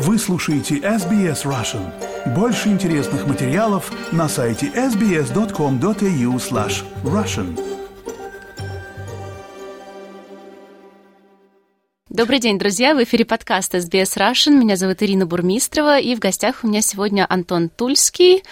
Вы слушаете SBS Russian. Больше интересных материалов на сайте sbs.com.au slash russian. Добрый день, друзья! В эфире подкаст SBS Russian. Меня зовут Ирина Бурмистрова, и в гостях у меня сегодня Антон Тульский,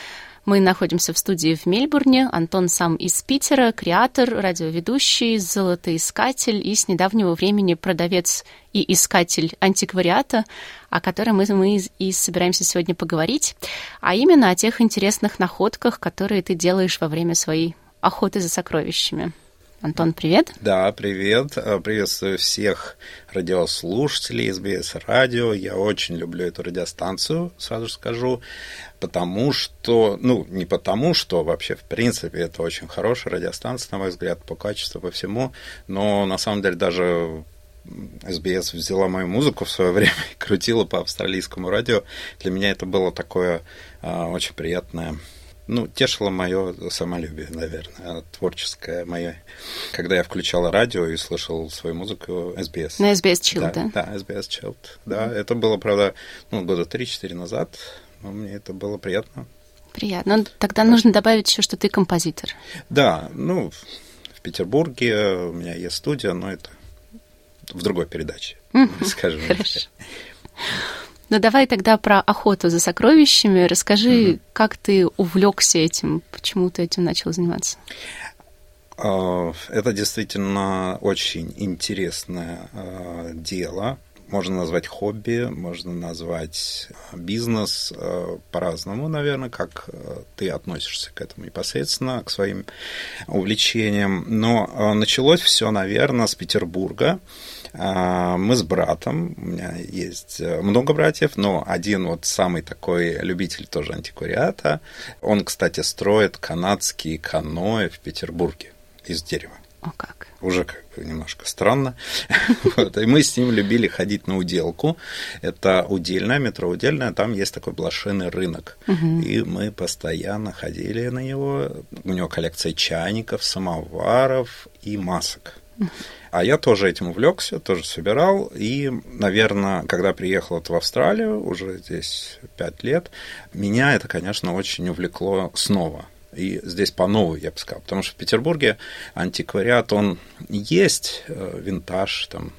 мы находимся в студии в Мельбурне. Антон сам из Питера, креатор, радиоведущий, золотоискатель и с недавнего времени продавец и искатель антиквариата, о котором мы, и собираемся сегодня поговорить, а именно о тех интересных находках, которые ты делаешь во время своей охоты за сокровищами. Антон, привет. Да, привет. Э, приветствую всех радиослушателей СБС Радио. Я очень люблю эту радиостанцию, сразу скажу, потому что, ну, не потому что, вообще, в принципе, это очень хорошая радиостанция, на мой взгляд, по качеству, по всему, но на самом деле даже СБС взяла мою музыку в свое время и крутила по австралийскому радио. Для меня это было такое а, очень приятное ну, тешило мое самолюбие, наверное, творческое мое. Когда я включал радио и слышал свою музыку SBS. На SBS Chill, да? Да, да SBS Chill. Да, это было, правда, ну, года 3-4 назад, мне это было приятно. Приятно. Но ну, тогда да. нужно добавить еще, что ты композитор. Да, ну, в Петербурге у меня есть студия, но это в другой передаче, скажем. Хорошо. Ну давай тогда про охоту за сокровищами. Расскажи, угу. как ты увлекся этим, почему ты этим начал заниматься? А, это действительно очень интересное а, дело. Можно назвать хобби, можно назвать бизнес а, по-разному, наверное, как ты относишься к этому непосредственно, к своим увлечениям. Но началось все, наверное, с Петербурга. Мы с братом, у меня есть э, много братьев, но один вот самый такой любитель тоже антиквариата. Он, кстати, строит канадские каноэ в Петербурге из дерева. О как? Уже как бы немножко странно. вот. И мы с ним любили ходить на уделку. Это удельная, метро удельная, там есть такой блошиный рынок. И мы постоянно ходили на него. У него коллекция чайников, самоваров и масок. А я тоже этим увлекся, тоже собирал. И, наверное, когда приехал вот в Австралию, уже здесь пять лет, меня это, конечно, очень увлекло снова. И здесь по новой, я бы сказал. Потому что в Петербурге антиквариат, он есть, э, винтаж, там,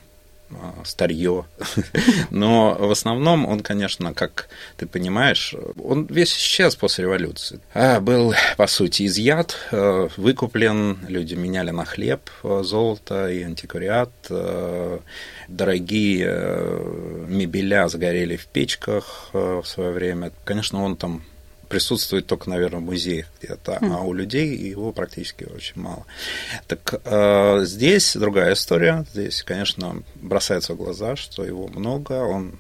а, старье. Но в основном он, конечно, как ты понимаешь, он весь исчез после революции. А, был, по сути, изъят, э, выкуплен, люди меняли на хлеб э, золото и антиквариат. Дорогие мебеля сгорели в печках в свое время. Конечно, он там присутствует только, наверное, в музеях где-то, mm. а у людей его практически очень мало. Так э, здесь другая история. Здесь, конечно, бросается в глаза, что его много, он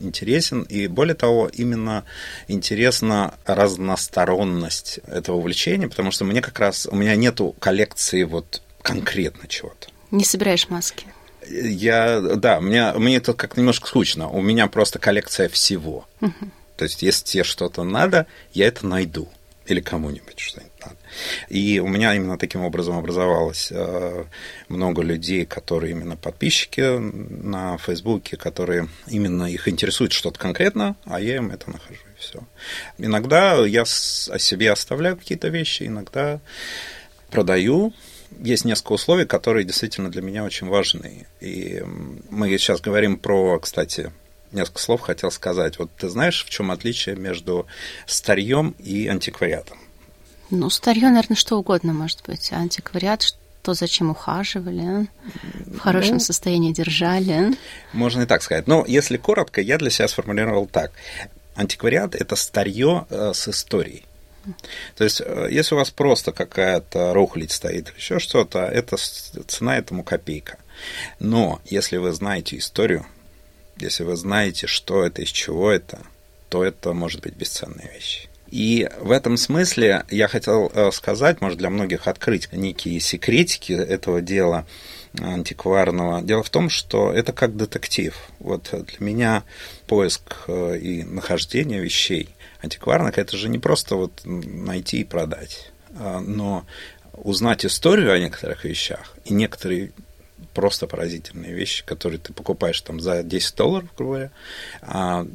интересен, и более того, именно интересна разносторонность этого увлечения, потому что мне как раз, у меня нету коллекции вот конкретно чего-то. Не собираешь маски? Я, да, мне, мне это как немножко скучно. У меня просто коллекция всего. Uh-huh. То есть, если тебе что-то надо, я это найду. Или кому-нибудь что-нибудь надо. И у меня именно таким образом образовалось э, много людей, которые именно подписчики на Фейсбуке, которые именно их интересует что-то конкретно, а я им это нахожу, и все. Иногда я о себе оставляю какие-то вещи, иногда продаю, есть несколько условий, которые действительно для меня очень важны. И мы сейчас говорим про, кстати, несколько слов хотел сказать. Вот ты знаешь, в чем отличие между старьем и антиквариатом? Ну, старье, наверное, что угодно может быть. А антиквариат, что зачем ухаживали, а? в хорошем ну, состоянии держали. Можно и так сказать. Но если коротко, я для себя сформулировал так. Антиквариат – это старье э, с историей. То есть, э, если у вас просто какая-то рухлядь стоит или еще что-то, это цена этому копейка. Но если вы знаете историю, если вы знаете, что это, из чего это, то это может быть бесценная вещь. И в этом смысле я хотел э, сказать, может, для многих открыть некие секретики этого дела антикварного. Дело в том, что это как детектив. Вот для меня поиск э, и нахождение вещей антикварных это же не просто вот найти и продать, а, но узнать историю о некоторых вещах и некоторые просто поразительные вещи, которые ты покупаешь там за 10 долларов, грубо говоря, а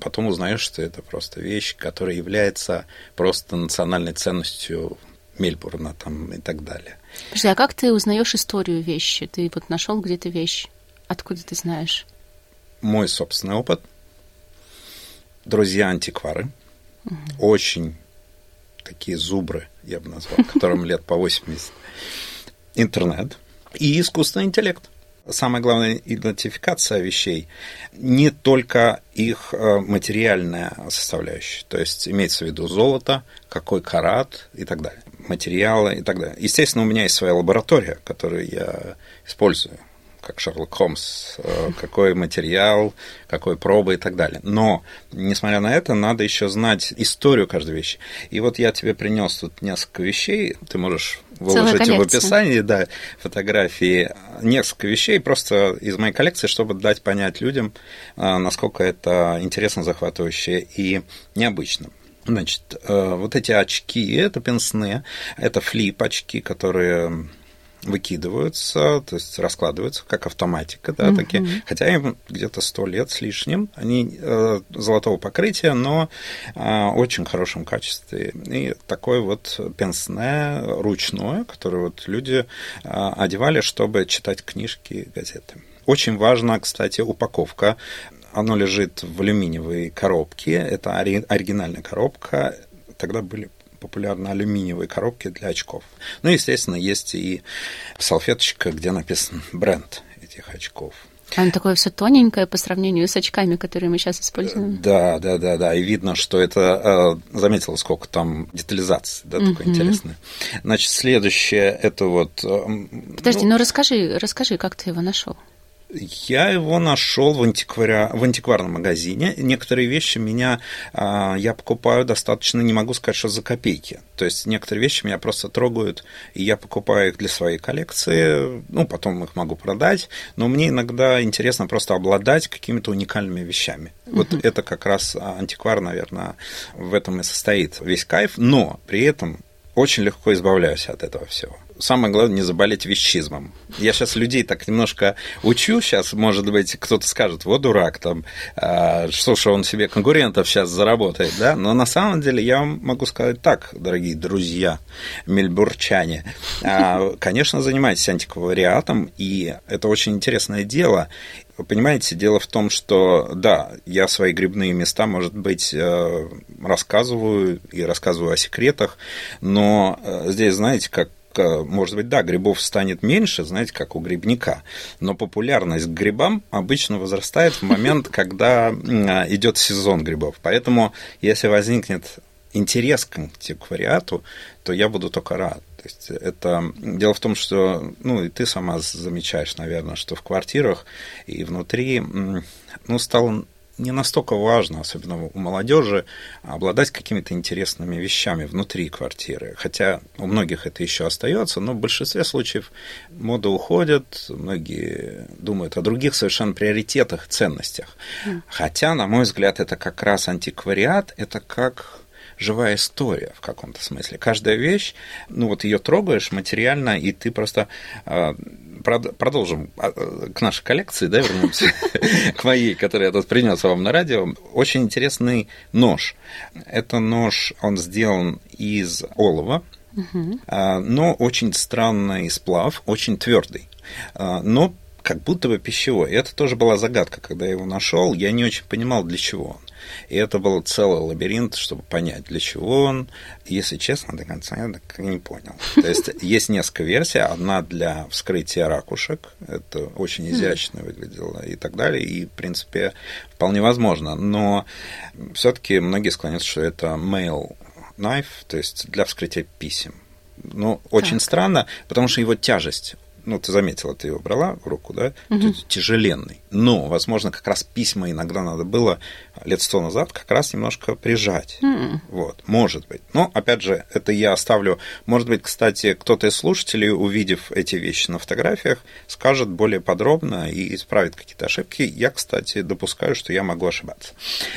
потом узнаешь, что это просто вещь, которая является просто национальной ценностью Мельбурна там и так далее. Подожди, а как ты узнаешь историю вещи? Ты вот нашел где-то вещь. Откуда ты знаешь? Мой собственный опыт. Друзья-антиквары. Угу. Очень такие зубры, я бы назвал, которым лет по 80. Интернет и искусственный интеллект. Самая главная идентификация вещей не только их э, материальная составляющая, то есть имеется в виду золото, какой карат и так далее, материалы и так далее. Естественно, у меня есть своя лаборатория, которую я использую как Шерлок Холмс, э, какой материал, какой пробы и так далее. Но, несмотря на это, надо еще знать историю каждой вещи. И вот я тебе принес тут несколько вещей, ты можешь выложить в описании, да, фотографии, несколько вещей просто из моей коллекции, чтобы дать понять людям, э, насколько это интересно, захватывающе и необычно. Значит, э, вот эти очки, это пенсне, это флип очки, которые выкидываются, то есть раскладываются как автоматика, да, угу. такие. Хотя им где-то сто лет с лишним. Они э, золотого покрытия, но э, очень хорошем качестве. И такое вот пенсне ручное, которое вот люди э, одевали, чтобы читать книжки, газеты. Очень важна, кстати, упаковка. Оно лежит в алюминиевой коробке. Это оригинальная коробка. Тогда были популярны алюминиевые коробки для очков. Ну, естественно, есть и салфеточка, где написан бренд этих очков. Оно такое все тоненькое по сравнению с очками, которые мы сейчас используем. Да, да, да, да. И видно, что это э, заметила, сколько там детализации, да, такое угу. интересное. Значит, следующее это вот. Э, Подожди, ну, ну расскажи, расскажи, как ты его нашел. Я его нашел в, антикваря... в антикварном магазине. Некоторые вещи меня а, я покупаю достаточно, не могу сказать, что за копейки. То есть некоторые вещи меня просто трогают, и я покупаю их для своей коллекции. Ну, потом их могу продать. Но мне иногда интересно просто обладать какими-то уникальными вещами. Вот uh-huh. это как раз антиквар, наверное, в этом и состоит весь кайф. Но при этом очень легко избавляюсь от этого всего самое главное не заболеть вещизмом. Я сейчас людей так немножко учу, сейчас, может быть, кто-то скажет, вот дурак, там, э, что ж он себе конкурентов сейчас заработает, да, но на самом деле я вам могу сказать так, дорогие друзья, мельбурчане, э, конечно, занимайтесь антиквариатом, и это очень интересное дело, вы понимаете, дело в том, что, да, я свои грибные места, может быть, э, рассказываю и рассказываю о секретах, но э, здесь, знаете, как может быть, да, грибов станет меньше, знаете, как у грибника, но популярность к грибам обычно возрастает в момент, когда идет сезон грибов. Поэтому, если возникнет интерес к антиквариату, то я буду только рад. То есть это дело в том, что, ну, и ты сама замечаешь, наверное, что в квартирах и внутри, ну, стало не настолько важно, особенно у молодежи, обладать какими-то интересными вещами внутри квартиры. Хотя у многих это еще остается, но в большинстве случаев мода уходит, многие думают о других совершенно приоритетах, ценностях. Хотя, на мой взгляд, это как раз антиквариат, это как живая история в каком-то смысле. Каждая вещь, ну вот ее трогаешь материально, и ты просто а, продолжим а, к нашей коллекции, да, вернемся к моей, которую я тут принес вам на радио. Очень интересный нож. Это нож, он сделан из олова, а, но очень странный сплав, очень твердый. Но как будто бы пищевой. И это тоже была загадка, когда я его нашел. Я не очень понимал, для чего он. И это был целый лабиринт, чтобы понять, для чего он. Если честно, до конца я так и не понял. То есть есть несколько версий. Одна для вскрытия ракушек. Это очень хм. изящно выглядело и так далее. И, в принципе, вполне возможно. Но все-таки многие склоняются, что это mail knife, то есть для вскрытия писем. Ну, очень так. странно, потому что его тяжесть ну, ты заметила, ты его брала в руку, да, угу. тяжеленный. Но, возможно, как раз письма иногда надо было лет сто назад как раз немножко прижать. Mm. Вот, может быть. Но, опять же, это я оставлю. Может быть, кстати, кто-то из слушателей, увидев эти вещи на фотографиях, скажет более подробно и исправит какие-то ошибки. Я, кстати, допускаю, что я могу ошибаться.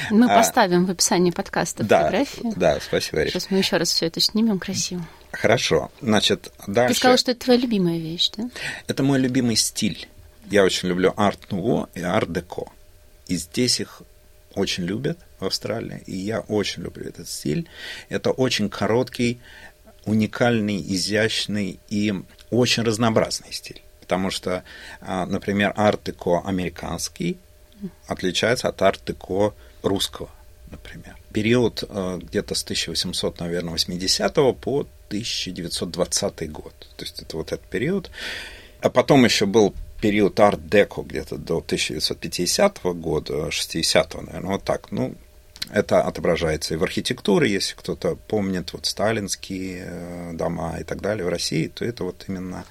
Мы а, поставим в описании подкаста да, фотографии. Да, спасибо, Сейчас мы еще раз все это снимем красиво. Хорошо. Значит, дальше... Ты сказал, что это твоя любимая вещь, да? Это мой любимый стиль. Я очень люблю арт-нуво и арт-деко. И здесь их очень любят в Австралии, и я очень люблю этот стиль. Это очень короткий, уникальный, изящный и очень разнообразный стиль. Потому что, а, например, арт-деко американский отличается от арт-деко русского, например. Период э, где-то с 1800, наверное, 80 по 1920 год. То есть это вот этот период. А потом еще был период арт-деко где-то до 1950 года, 60-го, наверное, вот так. Ну, это отображается и в архитектуре, если кто-то помнит вот сталинские э, дома и так далее в России, то это вот именно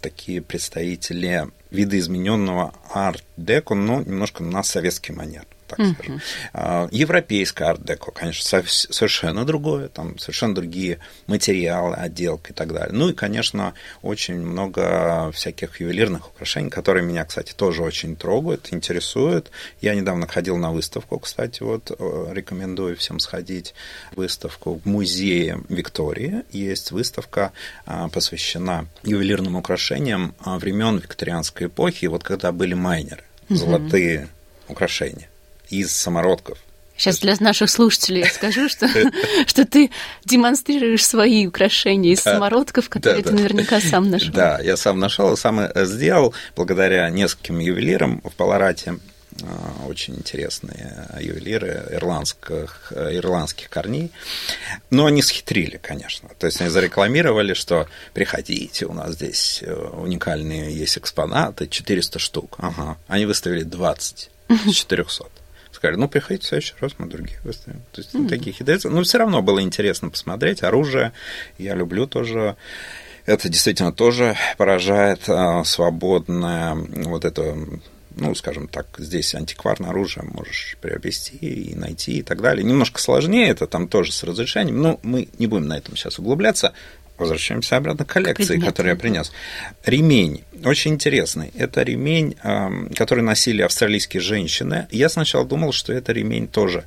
такие представители видоизмененного арт-деко, но немножко на советский манер так uh-huh. скажем. А, европейская арт-деко, конечно, совершенно другое, там совершенно другие материалы, отделка и так далее. Ну и, конечно, очень много всяких ювелирных украшений, которые меня, кстати, тоже очень трогают, интересуют. Я недавно ходил на выставку, кстати, вот э, рекомендую всем сходить выставку в музее Виктории. Есть выставка, а, посвящена ювелирным украшениям а, времен викторианской эпохи, вот когда были майнеры, золотые украшения из самородков. Сейчас для наших слушателей я скажу, что, что ты демонстрируешь свои украшения из самородков, которые да, ты наверняка сам нашел. Да, я сам нашел, сам сделал благодаря нескольким ювелирам в Паларате а, очень интересные ювелиры ирландских, ирландских корней. Но они схитрили, конечно. То есть они зарекламировали, что приходите, у нас здесь э, уникальные есть экспонаты, 400 штук. Ага. Они выставили 20 из 400 сказали, ну, приходите в следующий раз, мы другие выставим. То есть mm-hmm. такие хитрцы. Но все равно было интересно посмотреть. Оружие я люблю тоже. Это действительно тоже поражает а, свободное вот это ну, скажем так, здесь антикварное оружие можешь приобрести и найти и так далее. Немножко сложнее это там тоже с разрешением, но мы не будем на этом сейчас углубляться. Возвращаемся обратно к коллекции, которую я принес. Ремень. Очень интересный. Это ремень, который носили австралийские женщины. Я сначала думал, что это ремень тоже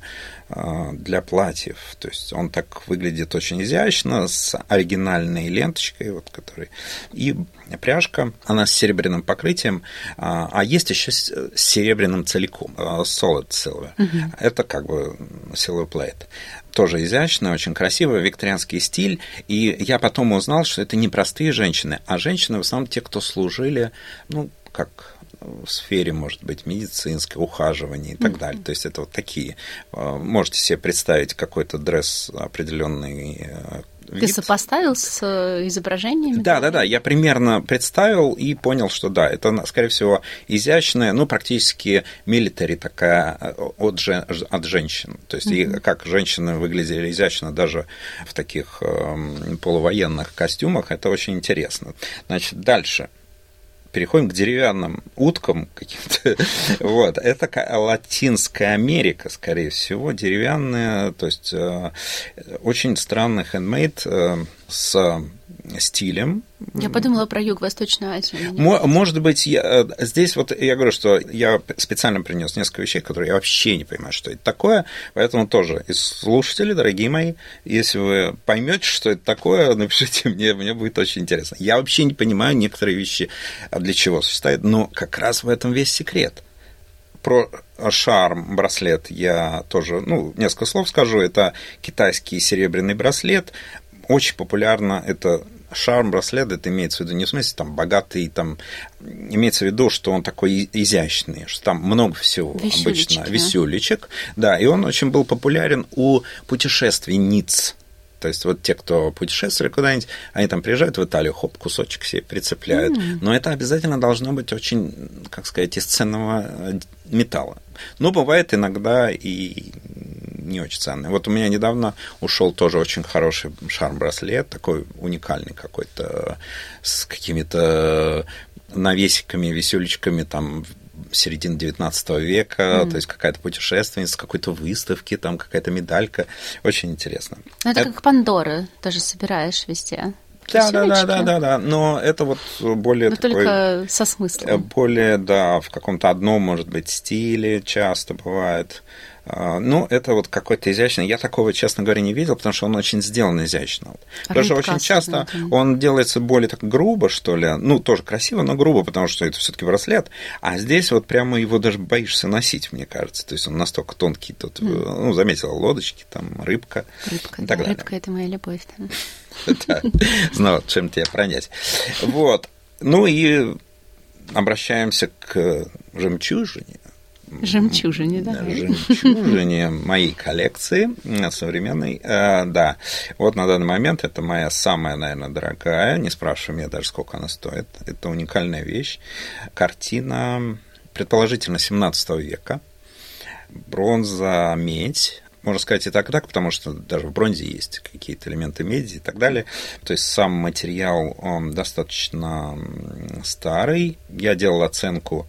а, для платьев. То есть он так выглядит очень изящно, с оригинальной ленточкой, вот, который... и пряжка, она с серебряным покрытием, а, а есть еще с серебряным целиком, а, solid silver. Угу. Это как бы silver plate тоже изящно, очень красиво, викторианский стиль. И я потом узнал, что это не простые женщины, а женщины в основном те, кто служили, ну, как в сфере, может быть, медицинской, ухаживания и так mm-hmm. далее. То есть это вот такие. Э, можете себе представить какой-то дресс определенный э, ты вид. сопоставил с э, изображениями? Да, да, да. Я примерно представил и понял, что да, это, скорее всего, изящная, ну, практически милитари такая э, от, жен, от женщин. То есть, mm-hmm. и как женщины выглядели изящно даже в таких э, полувоенных костюмах, это очень интересно. Значит, дальше переходим к деревянным уткам каким-то. вот. Это Латинская Америка, скорее всего, деревянная, то есть э, очень странный хендмейд э, с стилем. Я подумала про Юго-Восточную Азию. Может быть, я, э, здесь вот я говорю, что я специально принес несколько вещей, которые я вообще не понимаю, что это такое, поэтому тоже из слушателей, дорогие мои, если вы поймете, что это такое, напишите мне, мне будет очень интересно. Я вообще не понимаю некоторые вещи, а для чего существует, но как раз в этом весь секрет про шарм браслет я тоже, ну, несколько слов скажу. Это китайский серебряный браслет очень популярно это шарм браслет, это имеется в виду не в смысле там богатый, там имеется в виду, что он такой изящный, что там много всего Висюлечки, обычно, висюлечек, да, и он очень был популярен у путешественниц. То есть вот те, кто путешествовали куда-нибудь, они там приезжают в Италию, хоп, кусочек себе прицепляют. Mm. Но это обязательно должно быть очень, как сказать, из ценного э, металла. Но бывает иногда и не очень ценные. Вот у меня недавно ушел тоже очень хороший шарм-браслет, такой уникальный какой-то, с какими-то навесиками, висюлечками там середины 19 века, mm. то есть какая-то путешественница, какой-то выставки, там какая-то медалька. Очень интересно. Ну, это, это как Пандора, тоже собираешь везде. Да, да, да, да, да, да. Но это вот более Но такой... только со смыслом. Более, да, в каком-то одном, может быть, стиле часто бывает. А, ну, это вот какой-то изящный. Я такого, честно говоря, не видел, потому что он очень сделан изящно. Потому что очень часто он делается более так грубо, что ли. Ну, тоже красиво, но грубо, потому что это все-таки браслет. А здесь вот прямо его даже боишься носить, мне кажется. То есть он настолько тонкий. Тут, ну, заметила лодочки, там рыбка. Рыбка, да, рыбка это моя любовь. Да, знал, чем тебя пронять. Вот. Ну и обращаемся к жемчужине Жемчужине, да? Жемчужине моей коллекции современной. Э, да, вот на данный момент это моя самая, наверное, дорогая. Не спрашивай меня даже, сколько она стоит. Это уникальная вещь. Картина, предположительно, 17 века. Бронза, медь можно сказать и так, и так, потому что даже в бронзе есть какие-то элементы меди и так далее. То есть сам материал он достаточно старый. Я делал оценку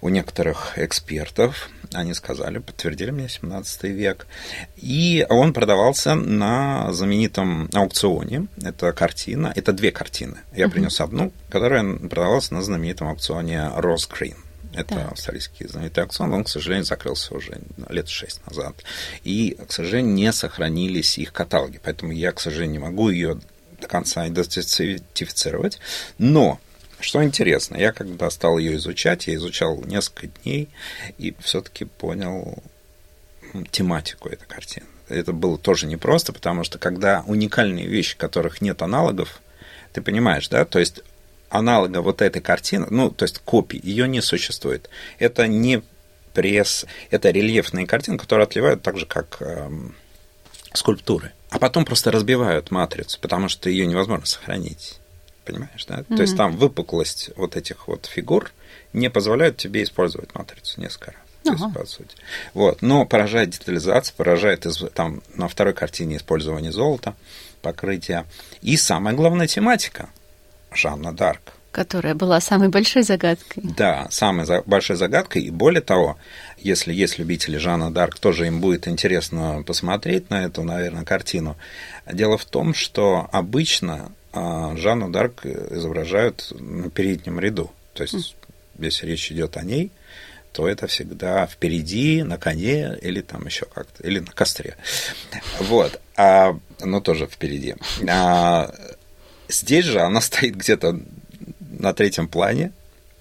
у некоторых экспертов. Они сказали, подтвердили мне 17 век. И он продавался на знаменитом аукционе. Это картина, это две картины. Я uh-huh. принес одну, которая продавалась на знаменитом аукционе Rose Green. Это да. австралийский знаменитый аукцион, он, к сожалению, закрылся уже лет шесть назад. И, к сожалению, не сохранились их каталоги, поэтому я, к сожалению, не могу ее до конца идентифицировать. Но что интересно, я когда стал ее изучать, я изучал несколько дней и все-таки понял тематику этой картины. Это было тоже непросто, потому что когда уникальные вещи, которых нет аналогов, ты понимаешь, да, то есть аналога вот этой картины, ну, то есть копии, ее не существует. Это не пресс, это рельефные картины, которые отливают так же, как эм, скульптуры. А потом просто разбивают матрицу, потому что ее невозможно сохранить. Понимаешь, да? Mm-hmm. То есть там выпуклость вот этих вот фигур не позволяет тебе использовать матрицу несколько раз. То есть, по сути. Вот. Но поражает детализация, поражает там на второй картине использование золота, покрытия. И самая главная тематика – Жанна Дарк. Которая была самой большой загадкой. Да, самой большой загадкой. И более того, если есть любители Жанна Дарк, тоже им будет интересно посмотреть на эту, наверное, картину. Дело в том, что обычно а, Жанну Дарк изображают на переднем ряду. То есть, mm. если речь идет о ней, то это всегда впереди, на коне или там еще как-то, или на костре. Вот. А, но тоже впереди. А, Здесь же она стоит где-то на третьем плане,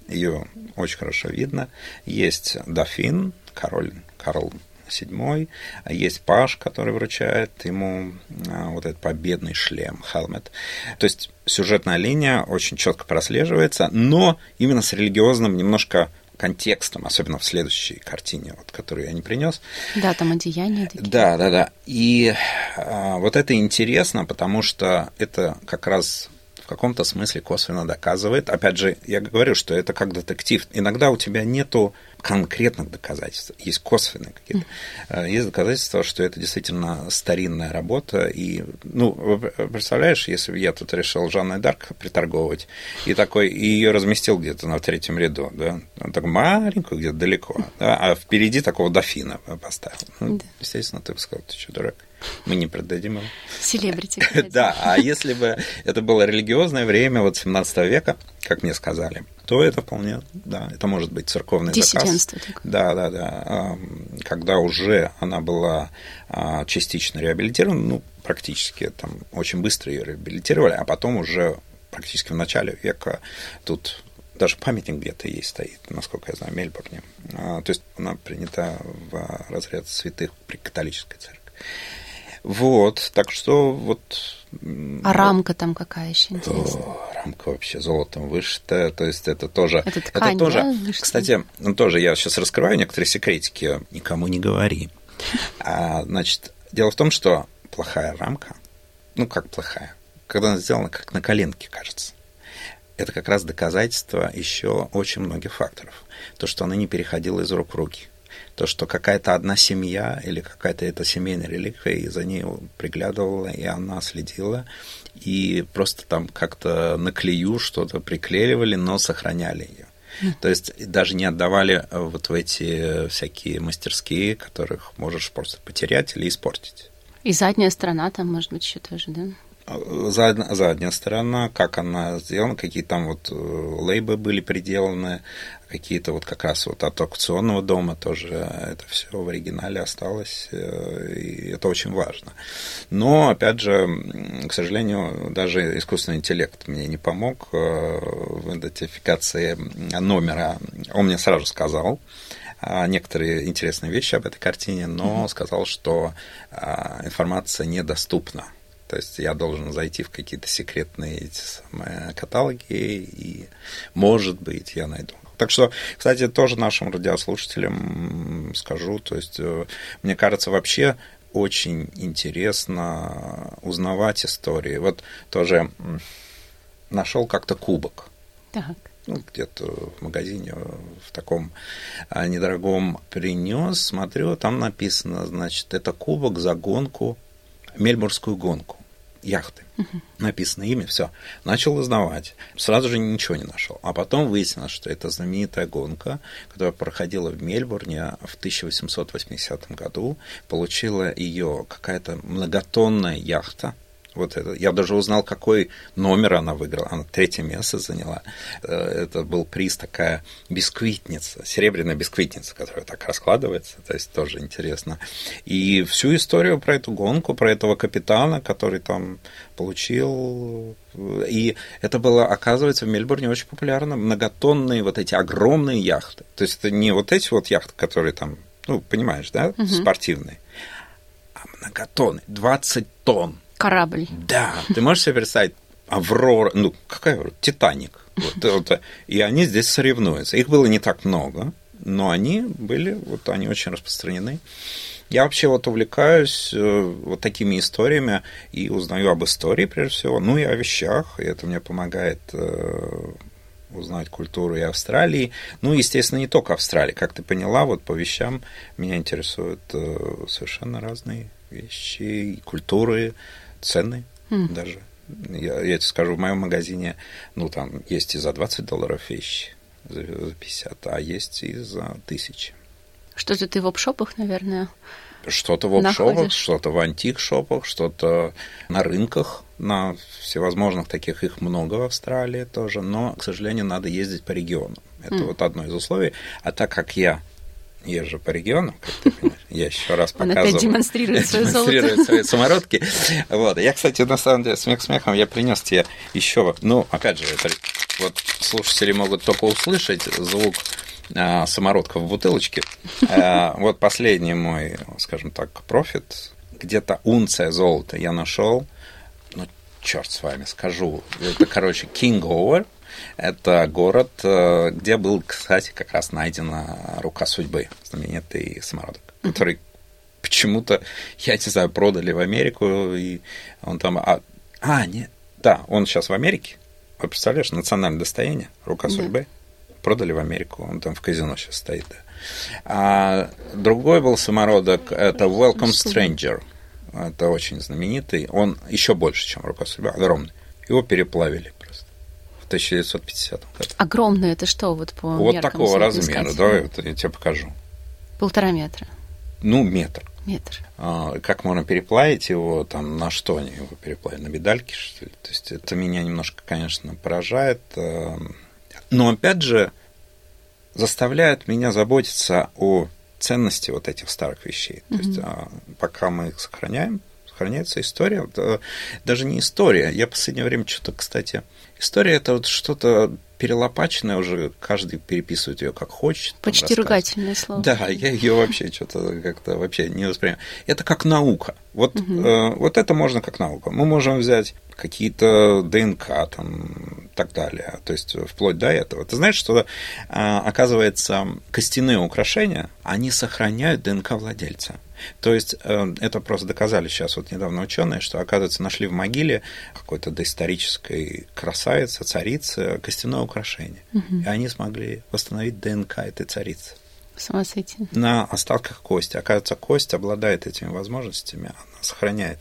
ее очень хорошо видно. Есть дофин, король Карл VII, есть паш, который вручает ему а, вот этот победный шлем, хелмет. То есть сюжетная линия очень четко прослеживается, но именно с религиозным немножко контекстом, особенно в следующей картине, вот, которую я не принес. Да, там одеяние. Такие. Да, да, да. И а, вот это интересно, потому что это как раз в каком-то смысле косвенно доказывает. Опять же, я говорю, что это как детектив. Иногда у тебя нету конкретных доказательств, есть косвенные какие-то. Mm. Есть доказательства, что это действительно старинная работа. И, ну, представляешь, если бы я тут решил Жанной Дарк приторговывать, и такой, и ее разместил где-то на третьем ряду, да, так маленькую, где-то далеко, да, а впереди такого дофина поставил. Ну, да. Естественно, ты бы сказал, ты что, дурак? Мы не продадим его. Селебрити. Да, а если бы это было религиозное время, вот 17 века, как мне сказали, то это вполне, да, это может быть церковный заказ. Да, да, да. Когда уже она была а, частично реабилитирована, ну, практически там очень быстро ее реабилитировали, а потом уже практически в начале века тут даже памятник где-то есть стоит, насколько я знаю, Мельбурне. А, то есть она принята в разряд святых при католической церкви. Вот, так что вот... А рамка там какая еще интересная? О, рамка вообще золотом вышитая, то есть это тоже... Это, ткань, это тоже, да, кстати, ну, тоже я сейчас раскрываю некоторые секретики, никому не говори. А, значит, дело в том, что плохая рамка, ну как плохая, когда она сделана как на коленке, кажется, это как раз доказательство еще очень многих факторов. То, что она не переходила из рук в руки – то, что какая-то одна семья или какая-то эта семейная реликвия, и за ней приглядывала, и она следила, и просто там как-то на клею что-то приклеивали, но сохраняли ее. То есть даже не отдавали вот в эти всякие мастерские, которых можешь просто потерять или испортить. И задняя сторона там, может быть, еще тоже, да? задняя, задняя сторона, как она сделана, какие там вот э, лейбы были приделаны, какие-то вот как раз вот от аукционного дома тоже это все в оригинале осталось, э, и это очень важно. Но, опять же, к сожалению, даже искусственный интеллект мне не помог э, в идентификации номера. Он мне сразу сказал, некоторые интересные вещи об этой картине, но сказал, что информация недоступна то есть я должен зайти в какие-то секретные эти самые каталоги, и, может быть, я найду. Так что, кстати, тоже нашим радиослушателям скажу, то есть, э, мне кажется, вообще очень интересно узнавать истории. Вот тоже нашел как-то кубок. Так. Ну, где-то в магазине в таком а, недорогом принес, смотрю, там написано, значит, это кубок за гонку Мельбургскую гонку яхты. Угу. Написано имя, все. Начал узнавать. Сразу же ничего не нашел. А потом выяснилось, что это знаменитая гонка, которая проходила в Мельбурне в 1880 году. Получила ее какая-то многотонная яхта вот это. Я даже узнал, какой номер она выиграла. Она третье место заняла. Э, это был приз такая бисквитница, серебряная бисквитница, которая так раскладывается. То есть тоже интересно. И всю историю про эту гонку, про этого капитана, который там получил. И это было, оказывается, в Мельбурне очень популярно. Многотонные вот эти огромные яхты. То есть это не вот эти вот яхты, которые там, ну, понимаешь, да, угу. спортивные, а многотонные, 20 тонн Корабль. Да, ты можешь себе представить, Аврора, ну, какая? Титаник. Вот, вот, и они здесь соревнуются. Их было не так много, но они были, вот они очень распространены. Я вообще вот увлекаюсь э, вот такими историями и узнаю об истории, прежде всего, ну и о вещах, и это мне помогает э, узнать культуру и Австралии. Ну, естественно, не только Австралии. Как ты поняла, вот по вещам меня интересуют э, совершенно разные вещи, культуры, цены mm. даже. Я, я тебе скажу, в моем магазине, ну, там есть и за 20 долларов вещи, за 50, а есть и за тысячи. Что-то ты в опшопах, наверное, что-то в опшопах, что-то в антик-шопах, что-то на рынках, на всевозможных таких, их много в Австралии тоже, но, к сожалению, надо ездить по регионам. Это mm. вот одно из условий. А так как я езжу по регионам, как ты понимаешь, я еще раз показываю. Он опять демонстрирует свое демонстрирует свои самородки. Вот. Я, кстати, на самом деле, смех смехом, я принес тебе еще, ну, опять же, это, вот слушатели могут только услышать звук а, самородка в бутылочке. А, вот последний мой, скажем так, профит, где-то унция золота я нашел. Ну, черт с вами, скажу. Это, короче, King Over это город, э, где был, кстати, как раз найдена рука судьбы, знаменитый самородок, который почему-то, я не знаю, продали в Америку, и он там... А, а нет, да, он сейчас в Америке. Вы представляешь, национальное достояние, рука да. судьбы. Продали в Америку, он там в казино сейчас стоит. Да. А другой был самородок, это Welcome Stranger. Это очень знаменитый. Он еще больше, чем рука судьбы, огромный. Его переплавили в 1950 году. Огромный это что вот по Вот такого размера, давай вот я тебе покажу. Полтора метра. Ну, метр. Метр. А, как можно переплавить его, там, на что они его переплавили? На медальки, что ли? То есть это меня немножко, конечно, поражает. А, но, опять же, заставляет меня заботиться о ценности вот этих старых вещей. Mm-hmm. То есть а, пока мы их сохраняем, сохраняется история. Даже не история. Я в последнее время что-то, кстати, история это вот что-то перелопаченная уже, каждый переписывает ее как хочет. Почти ругательное слово. Да, я ее вообще что-то как-то вообще не воспринимаю. Это как наука. Вот, угу. э, вот это можно как наука. Мы можем взять какие-то ДНК там и так далее, то есть вплоть до этого. Ты знаешь, что э, оказывается костяные украшения, они сохраняют ДНК владельца. То есть э, это просто доказали сейчас вот недавно ученые, что, оказывается, нашли в могиле какой-то доисторической красавицы, царицы, костяное украшение. Угу. И они смогли восстановить ДНК этой царицы. С ума На остатках кости. Оказывается, кость обладает этими возможностями, она сохраняет.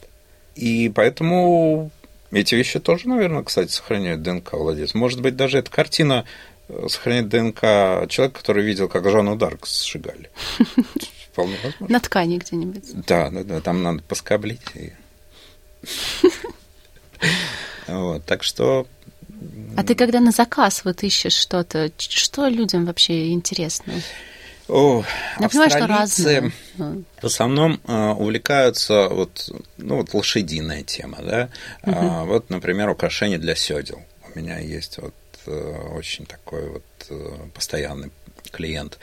И поэтому эти вещи тоже, наверное, кстати, сохраняют ДНК владельца. Может быть, даже эта картина э, сохраняет ДНК человека, который видел, как Жанну Дарк сжигали. Вполне возможно. На ткани где-нибудь. Да, да, да, там надо поскоблить. И... Вот, так что а ты когда на заказ вот ищешь что-то, что людям вообще интересно? О, Я понимаю, что разные. В основном э, увлекаются вот, ну, вот лошадиная тема, да. Угу. А, вот, например, украшения для седел. У меня есть вот э, очень такой вот э, постоянный клиент.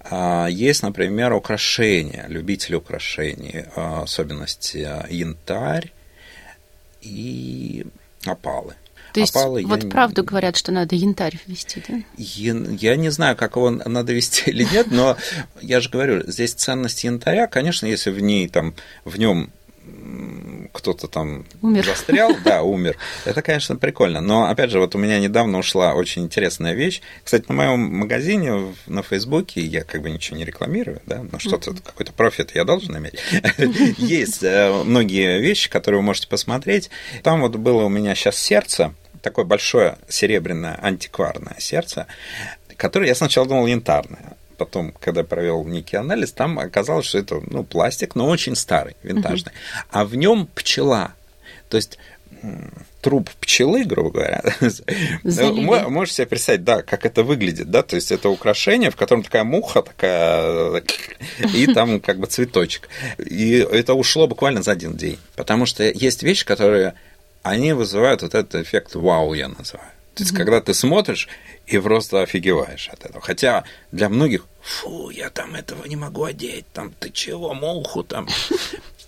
А, есть, например, украшения, любители украшений, а, особенности янтарь и опалы. То есть опалы, вот я... правду говорят, что надо янтарь ввести, да? Я, я не знаю, как его надо вести или нет, но я же говорю, здесь ценность янтаря, конечно, если в ней там, в нем кто-то там умер. застрял, да, умер. Это, конечно, прикольно. Но, опять же, вот у меня недавно ушла очень интересная вещь. Кстати, на моем магазине на Фейсбуке, я как бы ничего не рекламирую, да, но что-то, mm-hmm. какой-то профит я должен иметь. Есть э, многие вещи, которые вы можете посмотреть. Там вот было у меня сейчас сердце, такое большое серебряное антикварное сердце, которое я сначала думал янтарное. Потом, когда провел некий анализ, там оказалось, что это ну, пластик, но очень старый, винтажный. Uh-huh. А в нем пчела. То есть труп пчелы, грубо говоря, Залили. можешь себе представить, да, как это выглядит, да, то есть это украшение, в котором такая муха такая, и там как бы цветочек. И это ушло буквально за один день, потому что есть вещи, которые они вызывают вот этот эффект вау, я называю. То есть, mm-hmm. когда ты смотришь и просто офигеваешь от этого. Хотя для многих, фу, я там этого не могу одеть, там, ты чего, муху там.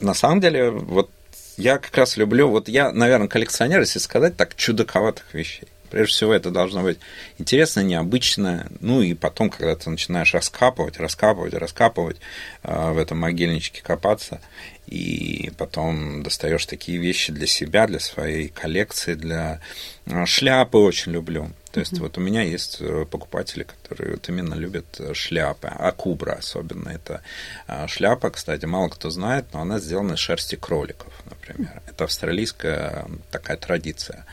На самом деле, вот я как раз люблю, вот я, наверное, коллекционер, если сказать так, чудаковатых вещей. Прежде всего, это должно быть интересно, необычно. Ну и потом, когда ты начинаешь раскапывать, раскапывать, раскапывать, э, в этом могильничке копаться, и потом достаешь такие вещи для себя, для своей коллекции, для э, шляпы очень люблю. То есть mm-hmm. вот у меня есть э, покупатели, которые вот именно любят э, шляпы, а кубра особенно. Это шляпа, кстати, мало кто знает, но она сделана из шерсти кроликов, например. Это австралийская такая традиция.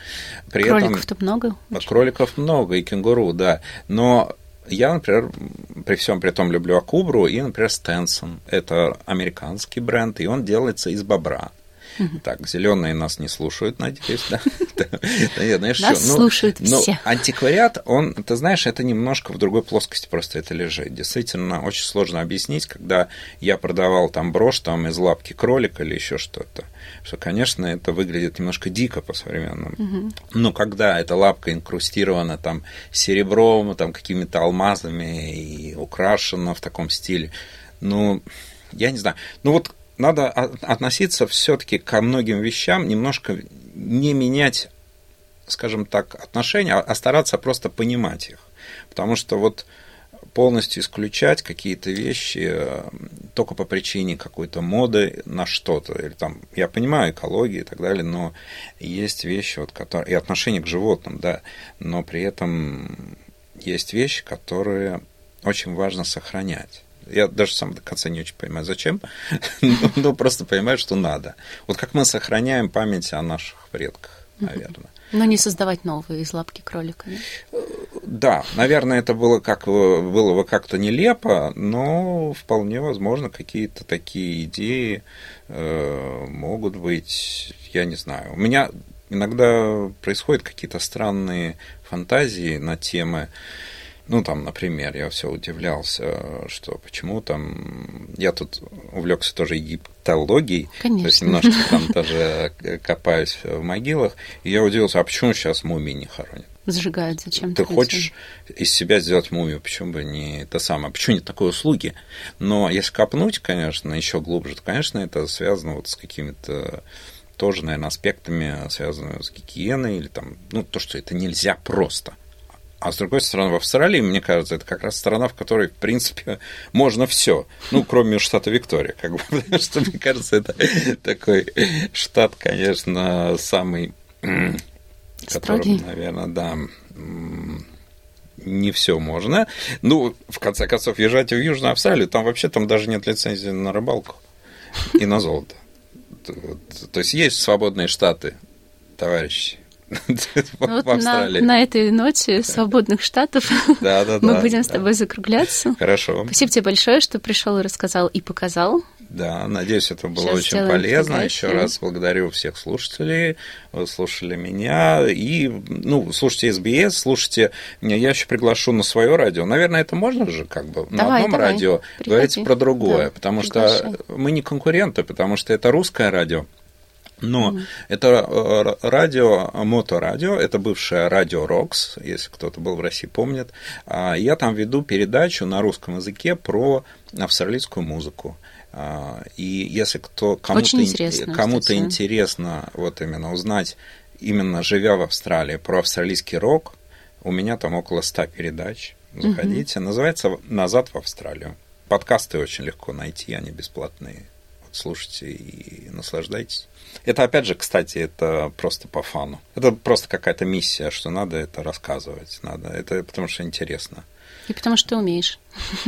При Кроликов-то много? Кроликов много, и кенгуру, да. Но я, например, при всем при том люблю Акубру и, например, Стенсон. Это американский бренд, и он делается из бобра. Так, зеленые нас не слушают, надеюсь, да? Нас ну, слушают ну, все. Антиквариат, он, ты знаешь, это немножко в другой плоскости просто это лежит. Действительно, очень сложно объяснить, когда я продавал там брошь там из лапки кролика или еще что-то, что, конечно, это выглядит немножко дико по-современному. Но когда эта лапка инкрустирована там серебром, там какими-то алмазами и украшена в таком стиле, ну, я не знаю. Ну вот надо относиться все-таки ко многим вещам, немножко не менять, скажем так, отношения, а стараться просто понимать их. Потому что вот полностью исключать какие-то вещи э, только по причине какой-то моды на что-то. Или там, я понимаю экологию и так далее, но есть вещи, вот, которые, и отношение к животным, да, но при этом есть вещи, которые очень важно сохранять. Я даже сам до конца не очень понимаю, зачем, но просто понимаю, что надо. Вот как мы сохраняем память о наших предках, наверное. Но не создавать новые из лапки кролика. Да, да наверное, это было, как, было бы как-то нелепо, но вполне возможно, какие-то такие идеи э, могут быть, я не знаю. У меня иногда происходят какие-то странные фантазии на темы ну, там, например, я все удивлялся, что почему там... Я тут увлекся тоже египтологией. Конечно. То есть немножко там тоже копаюсь в могилах. И я удивился, а почему сейчас мумии не хоронят? Сжигают зачем? Ты хочешь из себя сделать мумию, почему бы не это самое? Почему нет такой услуги? Но если копнуть, конечно, еще глубже, то, конечно, это связано вот с какими-то тоже, наверное, аспектами, связанными с гигиеной или там, ну, то, что это нельзя просто – а с другой стороны, в Австралии, мне кажется, это как раз страна, в которой, в принципе, можно все. Ну, кроме штата Виктория, как бы, потому что, мне кажется, это такой штат, конечно, самый, которым, наверное, да, не все можно. Ну, в конце концов, езжать в Южную Австралию, там вообще там даже нет лицензии на рыбалку и на золото. То есть есть свободные штаты, товарищи. Вот на, на этой ноте свободных штатов да, да, мы будем с тобой закругляться. Хорошо. Спасибо тебе большое, что пришел и рассказал и показал Да, надеюсь, это было Сейчас очень полезно. Еще раз благодарю всех слушателей. Вы слушали меня. И, ну, слушайте СБС, слушайте. Я еще приглашу на свое радио. Наверное, это можно же как бы давай, на одном давай, радио приходи. говорить про другое, да, потому приглашай. что мы не конкуренты, потому что это русское радио. Но mm это э, радио, моторадио, это бывшее радио Рокс, если кто-то был в России, помнит. А, я там веду передачу на русском языке про австралийскую музыку. А, и если кто, кому-то, интересно, кому-то интересно вот именно узнать, именно живя в Австралии, про австралийский рок, у меня там около 100 передач. Заходите. Угу. Называется «Назад в Австралию». Подкасты очень легко найти, они бесплатные. Слушайте и наслаждайтесь. Это, опять же, кстати, это просто по фану. Это просто какая-то миссия, что надо это рассказывать. Надо. Это потому что интересно. И потому что ты умеешь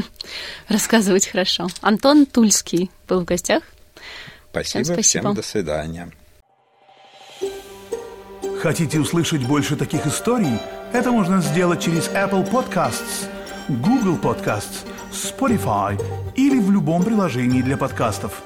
рассказывать хорошо. Антон Тульский был в гостях. Спасибо, всем, спасибо. всем до свидания. Хотите услышать больше таких историй? Это можно сделать через Apple Podcasts, Google Podcasts, Spotify или в любом приложении для подкастов.